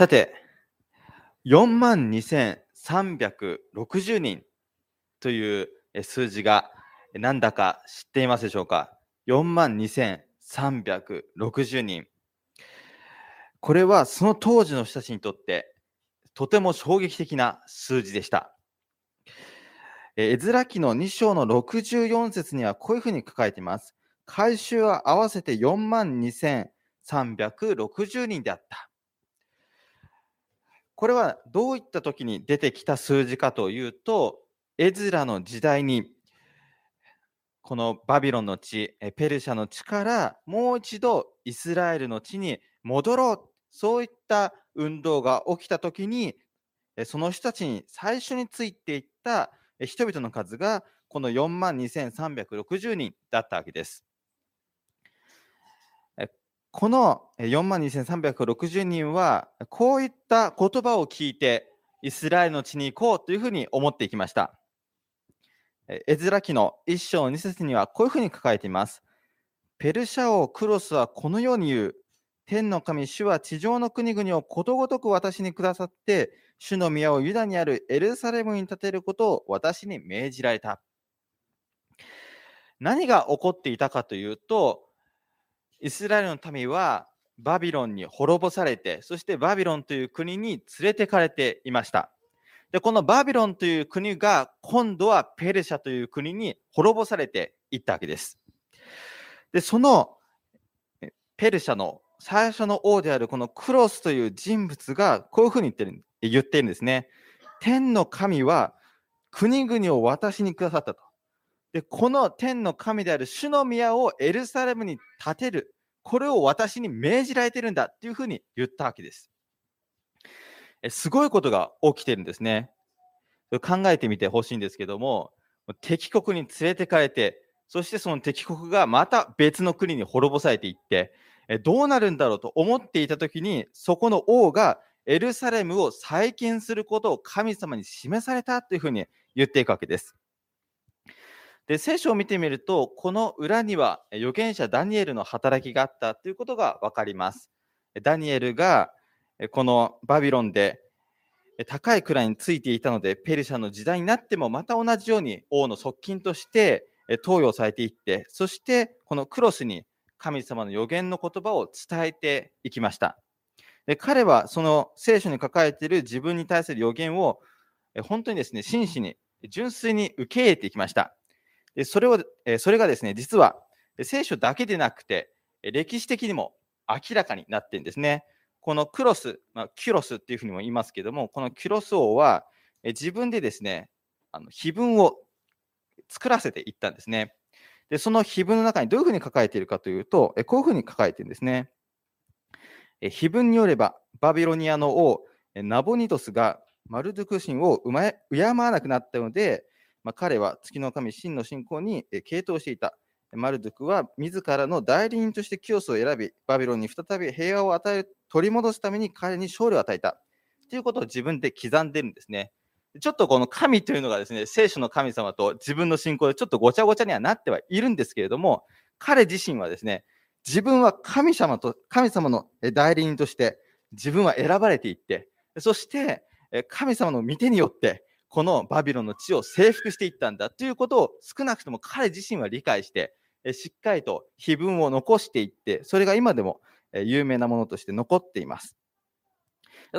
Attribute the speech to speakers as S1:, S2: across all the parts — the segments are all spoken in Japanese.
S1: さて、4万2360人という数字がなんだか知っていますでしょうか ?4 万2360人。これはその当時の人たちにとってとても衝撃的な数字でした。え絵面記の2章の64節にはこういうふうに書かれています。回収は合わせて4万2360人であった。これはどういった時に出てきた数字かというと、エズラの時代に、このバビロンの地、ペルシャの地からもう一度イスラエルの地に戻ろう、そういった運動が起きた時に、その人たちに最初についていった人々の数がこの4万2360人だったわけです。この4万2360人は、こういった言葉を聞いて、イスラエルの地に行こうというふうに思っていきました。エズラ記の1章2節にはこういうふうに書かれています。ペルシャ王クロスはこのように言う。天の神、主は地上の国々をことごとく私にくださって、主の宮をユダにあるエルサレムに建てることを私に命じられた。何が起こっていたかというと、イスラエルの民はバビロンに滅ぼされて、そしてバビロンという国に連れてかれていました。で、このバビロンという国が今度はペルシャという国に滅ぼされていったわけです。で、そのペルシャの最初の王であるこのクロスという人物がこういうふうに言ってる言ってるんですね。天の神は国々を私にくださったと。で、この天の神である主の宮をエルサレムに建てる。これを私に命じられてるんだっていうふうに言ったわけです。すごいことが起きてるんですね。考えてみてほしいんですけども、敵国に連れてかれて、そしてその敵国がまた別の国に滅ぼされていって、どうなるんだろうと思っていたときに、そこの王がエルサレムを再建することを神様に示されたというふうに言っていくわけです。で聖書を見てみると、この裏には預言者ダニエルの働きがあったということが分かります。ダニエルがこのバビロンで高い位についていたので、ペルシャの時代になってもまた同じように王の側近として投与されていって、そしてこのクロスに神様の予言の言葉を伝えていきました。で彼はその聖書に書かれている自分に対する予言を本当にですね、真摯に純粋に受け入れていきました。でそれをそれがですね、実は聖書だけでなくて、歴史的にも明らかになってるんですね。このクロス、まあ、キュロスっていうふうにも言いますけども、このキュロス王は自分でですね、あの碑文を作らせていったんですね。で、その碑文の中にどういうふうに書かれているかというと、こういうふうに書かれているんですね。碑文によれば、バビロニアの王、ナボニトスがマルドゥク神を敬わなくなったので、まあ、彼は月の神真の信仰に傾倒していた。マルドゥクは自らの代理人としてキヨスを選び、バビロンに再び平和を与える、取り戻すために彼に勝利を与えた。ということを自分で刻んでるんですね。ちょっとこの神というのがですね、聖書の神様と自分の信仰でちょっとごちゃごちゃにはなってはいるんですけれども、彼自身はですね、自分は神様と、神様の代理人として自分は選ばれていって、そして神様の御手によってこのバビロンの地を征服していったんだということを少なくとも彼自身は理解して、しっかりと碑文を残していって、それが今でも有名なものとして残っています。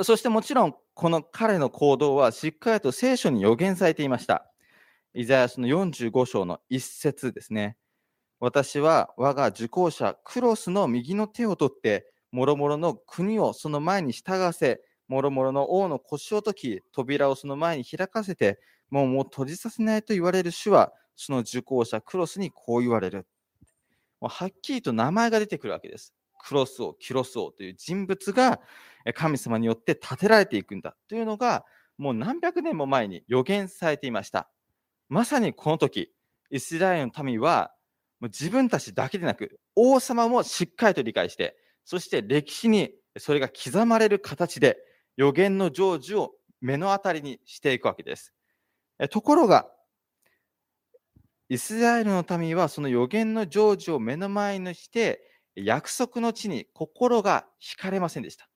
S1: そしてもちろん、この彼の行動はしっかりと聖書に予言されていました。イザヤ書の45章の一節ですね。私は我が受講者クロスの右の手を取って、もろもろの国をその前に従わせ、もろもろの王の腰を解き、扉をその前に開かせて、もうもう閉じさせないと言われる主は、その受講者クロスにこう言われる。もうはっきりと名前が出てくるわけです。クロス王、キロス王という人物が神様によって建てられていくんだというのが、もう何百年も前に予言されていました。まさにこの時、イスラエルの民は、もう自分たちだけでなく、王様もしっかりと理解して、そして歴史にそれが刻まれる形で、予言の成就を目の当たりにしていくわけです。ところが、イスラエルの民はその予言の成就を目の前にして、約束の地に心が惹かれませんでした。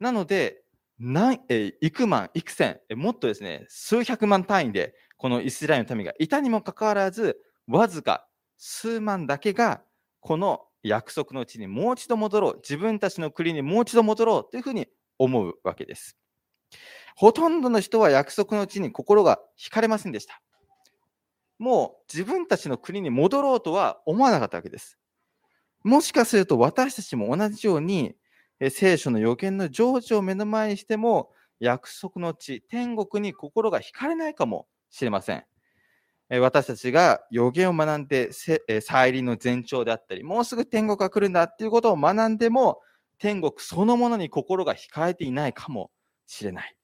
S1: なので、何え幾万、幾千、もっとですね、数百万単位で、このイスラエルの民がいたにもかかわらず、わずか数万だけが、この約束の地にもう一度戻ろう、自分たちの国にもう一度戻ろうというふうに思うわけです。ほとんどの人は約束の地に心が惹かれませんでした。もう自分たちの国に戻ろうとは思わなかったわけです。もしかすると私たちも同じように、聖書の予言の成就を目の前にしても、約束の地、天国に心が惹かれないかもしれません。私たちが予言を学んで、再臨の前兆であったり、もうすぐ天国が来るんだっていうことを学んでも、天国そのものに心が惹かれていないかもしれない。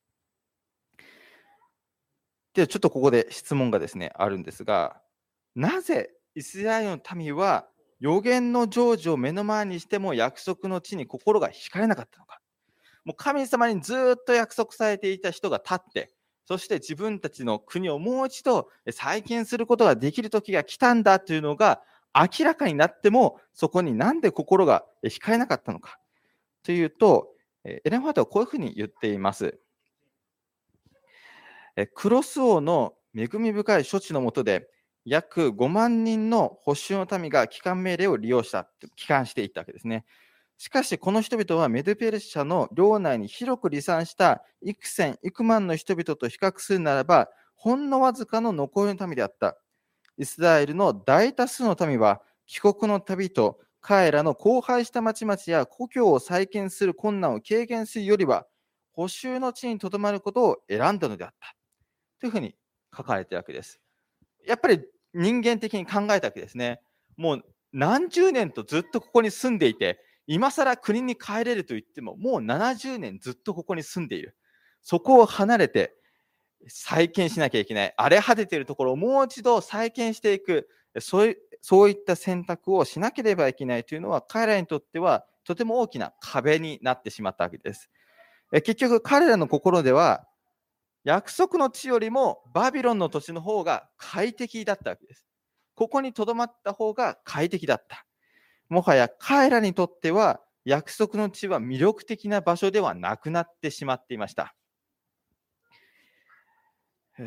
S1: で、ちょっとここで質問がですね、あるんですが、なぜイスラエルの民は予言の成就を目の前にしても約束の地に心が惹かれなかったのか。もう神様にずっと約束されていた人が立って、そして自分たちの国をもう一度再建することができる時が来たんだというのが明らかになっても、そこになんで心が惹かれなかったのか。というと、エレン・ファートはこういうふうに言っています。クロス王の恵み深い処置のもとで、約5万人の保守の民が帰還命令を利用した、帰還していったわけですね。しかし、この人々はメドペルシャの領内に広く離散した幾千、幾万の人々と比較するならば、ほんのわずかの残りの民であった。イスラエルの大多数の民は、帰国の旅と彼らの荒廃した町々や故郷を再建する困難を軽減するよりは、補修の地にとどまることを選んだのであった。というふうに書かれているわけです。やっぱり人間的に考えたわけですね。もう何十年とずっとここに住んでいて、今更国に帰れると言っても、もう70年ずっとここに住んでいる。そこを離れて再建しなきゃいけない。荒れ果てているところをもう一度再建していく。そういそういった選択をしなければいけないというのは、彼らにとってはとても大きな壁になってしまったわけです。結局、彼らの心では、約束の地よりもバビロンの土地の方が快適だったわけです。ここに留まった方が快適だった。もはや彼らにとっては約束の地は魅力的な場所ではなくなってしまっていました。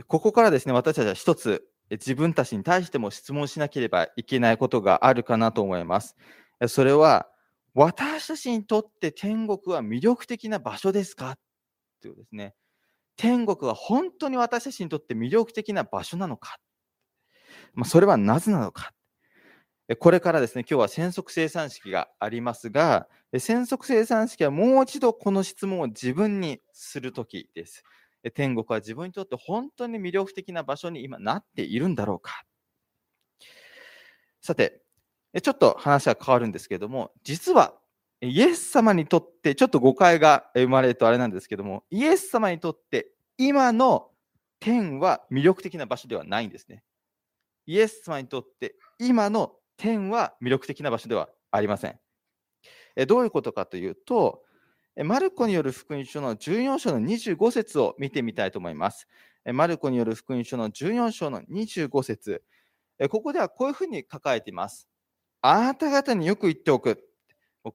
S1: ここからですね、私たちは一つ自分たちに対しても質問しなければいけないことがあるかなと思います。それは、私たちにとって天国は魅力的な場所ですか？というですね。天国は本当に私たちにとって魅力的な場所なのか、まあ、それはなぜなのか？これからですね、今日は戦則生産式がありますが、戦則生産式はもう一度この質問を自分にするときです。天国は自分にとって本当に魅力的な場所に今なっているんだろうか。さて、ちょっと話は変わるんですけれども、実はイエス様にとって、ちょっと誤解が生まれるとあれなんですけども、イエス様にとって今の天は魅力的な場所ではないんですね。イエス様にとって今の天は魅力的な場所ではありません。どういうことかというと、マルコによる福音書の14章の25節を見てみたいと思います。マルコによる福音書の14章の25節ここではこういうふうに書かれています。あなた方によく言っておく。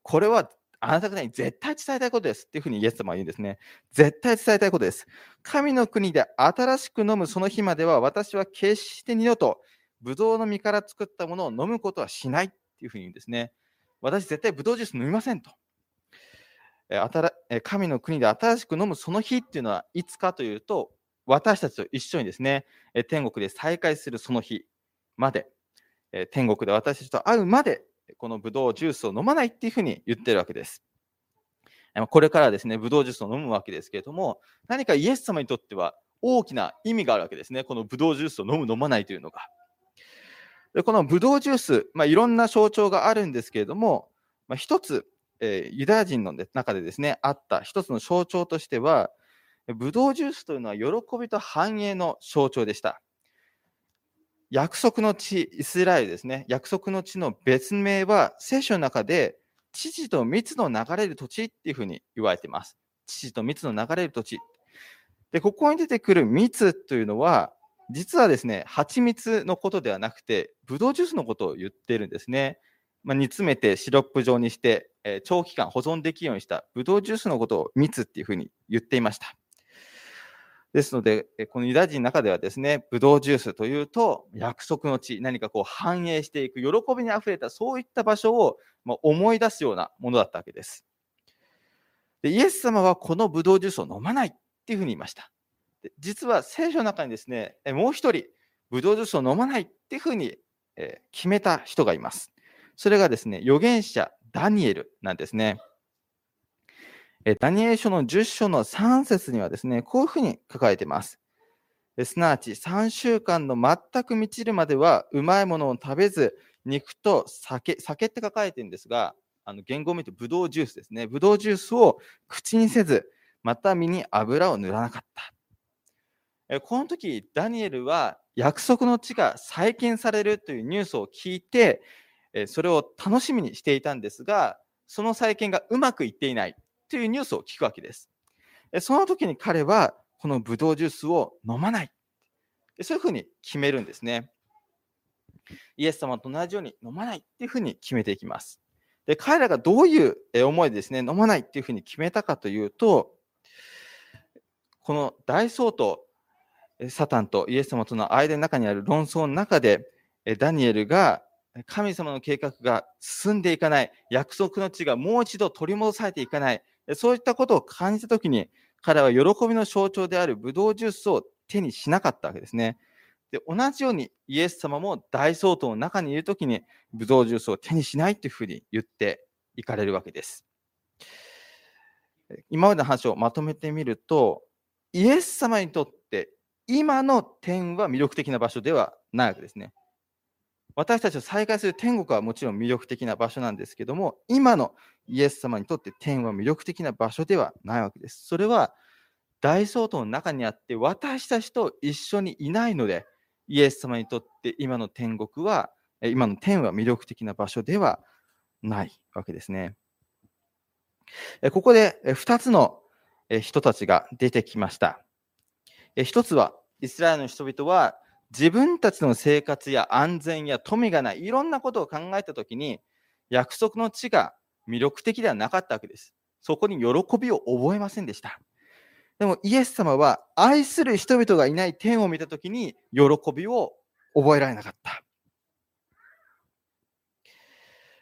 S1: これはあなた方に絶対伝えたいことですっていうふうにイエス様は言うんですね。絶対伝えたいことです。神の国で新しく飲むその日までは私は決して二度とブドウの実から作ったものを飲むことはしないっていうふうに言うんですね。私絶対ブドウジュース飲みませんと。神の国で新しく飲むその日っていうのはいつかというと、私たちと一緒にですね、天国で再会するその日まで、天国で私たちと会うまでこのブドウジュースを飲まないっていうふうに言ってるわけです。これからですね、ブドウジュースを飲むわけですけれども、何かイエス様にとっては大きな意味があるわけですね。このブドウジュースを飲む、飲まないというのが。でこのブドウジュース、まあ、いろんな象徴があるんですけれども、まあ、一つ、えー、ユダヤ人の中でですね、あった一つの象徴としては、ブドウジュースというのは喜びと繁栄の象徴でした。約束の地、イスラエルですね。約束の地の別名は、聖書の中で、父と蜜の流れる土地っていうふうに言われています。父と蜜の流れる土地。で、ここに出てくる蜜というのは、実はですね、蜂蜜のことではなくて、ブドウジュースのことを言っているんですね。まあ、煮詰めてシロップ状にして、えー、長期間保存できるようにしたブドウジュースのことを蜜っていうふうに言っていました。ですので、このユダヤ人の中ではですね、ブドウジュースというと、約束の地、何かこう繁栄していく、喜びにあふれた、そういった場所を思い出すようなものだったわけです。でイエス様はこのブドウジュースを飲まないっていうふうに言いました。実は聖書の中にですね、もう一人、ブドウジュースを飲まないっていうふうに決めた人がいます。それがですね、預言者ダニエルなんですね。えダニエル書の10章の3節にはですね、こういうふうに書かれています。すなわち3週間の全く満ちるまではうまいものを食べず、肉と酒、酒って書かれてるんですが、あの言語を見るとブドウジュースですね。ブドウジュースを口にせず、また身に油を塗らなかった。えこの時、ダニエルは約束の地が再建されるというニュースを聞いて、それを楽しみにしていたんですが、その再建がうまくいっていない。というニュースを聞くわけです。その時に彼はこのブドウジュースを飲まない。そういうふうに決めるんですね。イエス様と同じように飲まないっていうふうに決めていきます。で彼らがどういう思いでですね、飲まないっていうふうに決めたかというと、この大総統、サタンとイエス様との間の中にある論争の中で、ダニエルが神様の計画が進んでいかない、約束の地がもう一度取り戻されていかない、そういったことを感じたときに、彼は喜びの象徴であるブドウジュースを手にしなかったわけですね。で同じようにイエス様も大総統の中にいるときにブドウジュースを手にしないというふうに言っていかれるわけです。今までの話をまとめてみると、イエス様にとって今の点は魅力的な場所ではないわけですね。私たちを再会する天国はもちろん魅力的な場所なんですけども、今のイエス様にとって天は魅力的な場所ではないわけです。それは大総統の中にあって私たちと一緒にいないので、イエス様にとって今の天国は、今の天は魅力的な場所ではないわけですね。ここで2つの人たちが出てきました。1つは、イスラエルの人々は自分たちの生活や安全や富がない、いろんなことを考えたときに、約束の地が魅力的ではなかったわけです。そこに喜びを覚えませんでした。でもイエス様は愛する人々がいない天を見たときに喜びを覚えられなかった。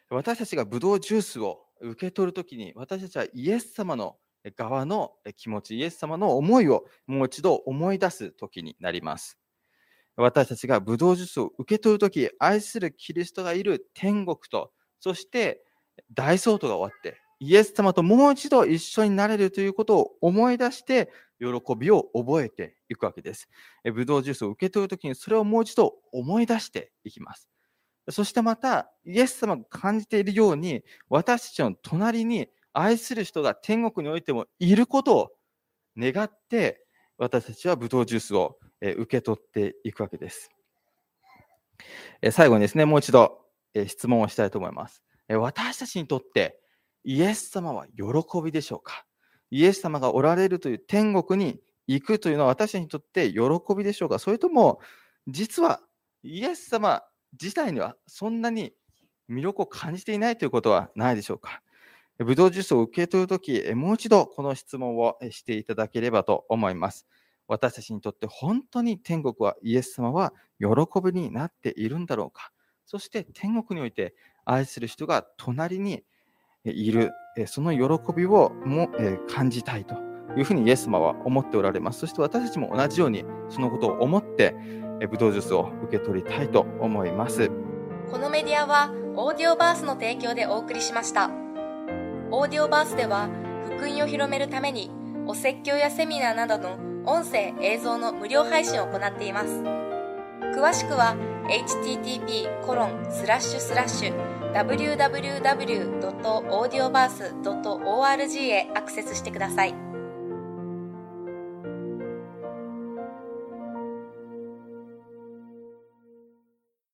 S1: 私たちがブドウジュースを受け取るときに私たちはイエス様の側の気持ち、イエス様の思いをもう一度思い出すときになります。私たちがブドウジュースを受け取るとき、愛するキリストがいる天国と、そして大総統が終わって、イエス様ともう一度一緒になれるということを思い出して、喜びを覚えていくわけです。ブドウジュースを受け取るときに、それをもう一度思い出していきます。そしてまた、イエス様が感じているように、私たちの隣に愛する人が天国においてもいることを願って、私たちはブドウジュースを受け取っていくわけです。最後にですね、もう一度質問をしたいと思います。私たちにとってイエス様は喜びでしょうか？イエス様がおられるという天国に行くというのは私たちにとって喜びでしょうか？それとも実はイエス様自体にはそんなに魅力を感じていないということはないでしょうか？ブドウジュースを受け取るとき、もう一度この質問をしていただければと思います。私たちにとって本当に天国はイエス様は喜びになっているんだろうか。そして天国において愛する人が隣にいる。その喜びをも感じたいというふうにイエス様は思っておられます。そして私たちも同じようにそのことを思ってブドウジュースを受け取りたいと思います。
S2: このメディアはオーディオバースの提供でお送りしました。オーディオバースでは福音を広めるためにお説教やセミナーなどの音声映像の無料配信を行っています詳しくは http コロンスラッシュスラッシュ www.audioverse.org へアクセスしてください。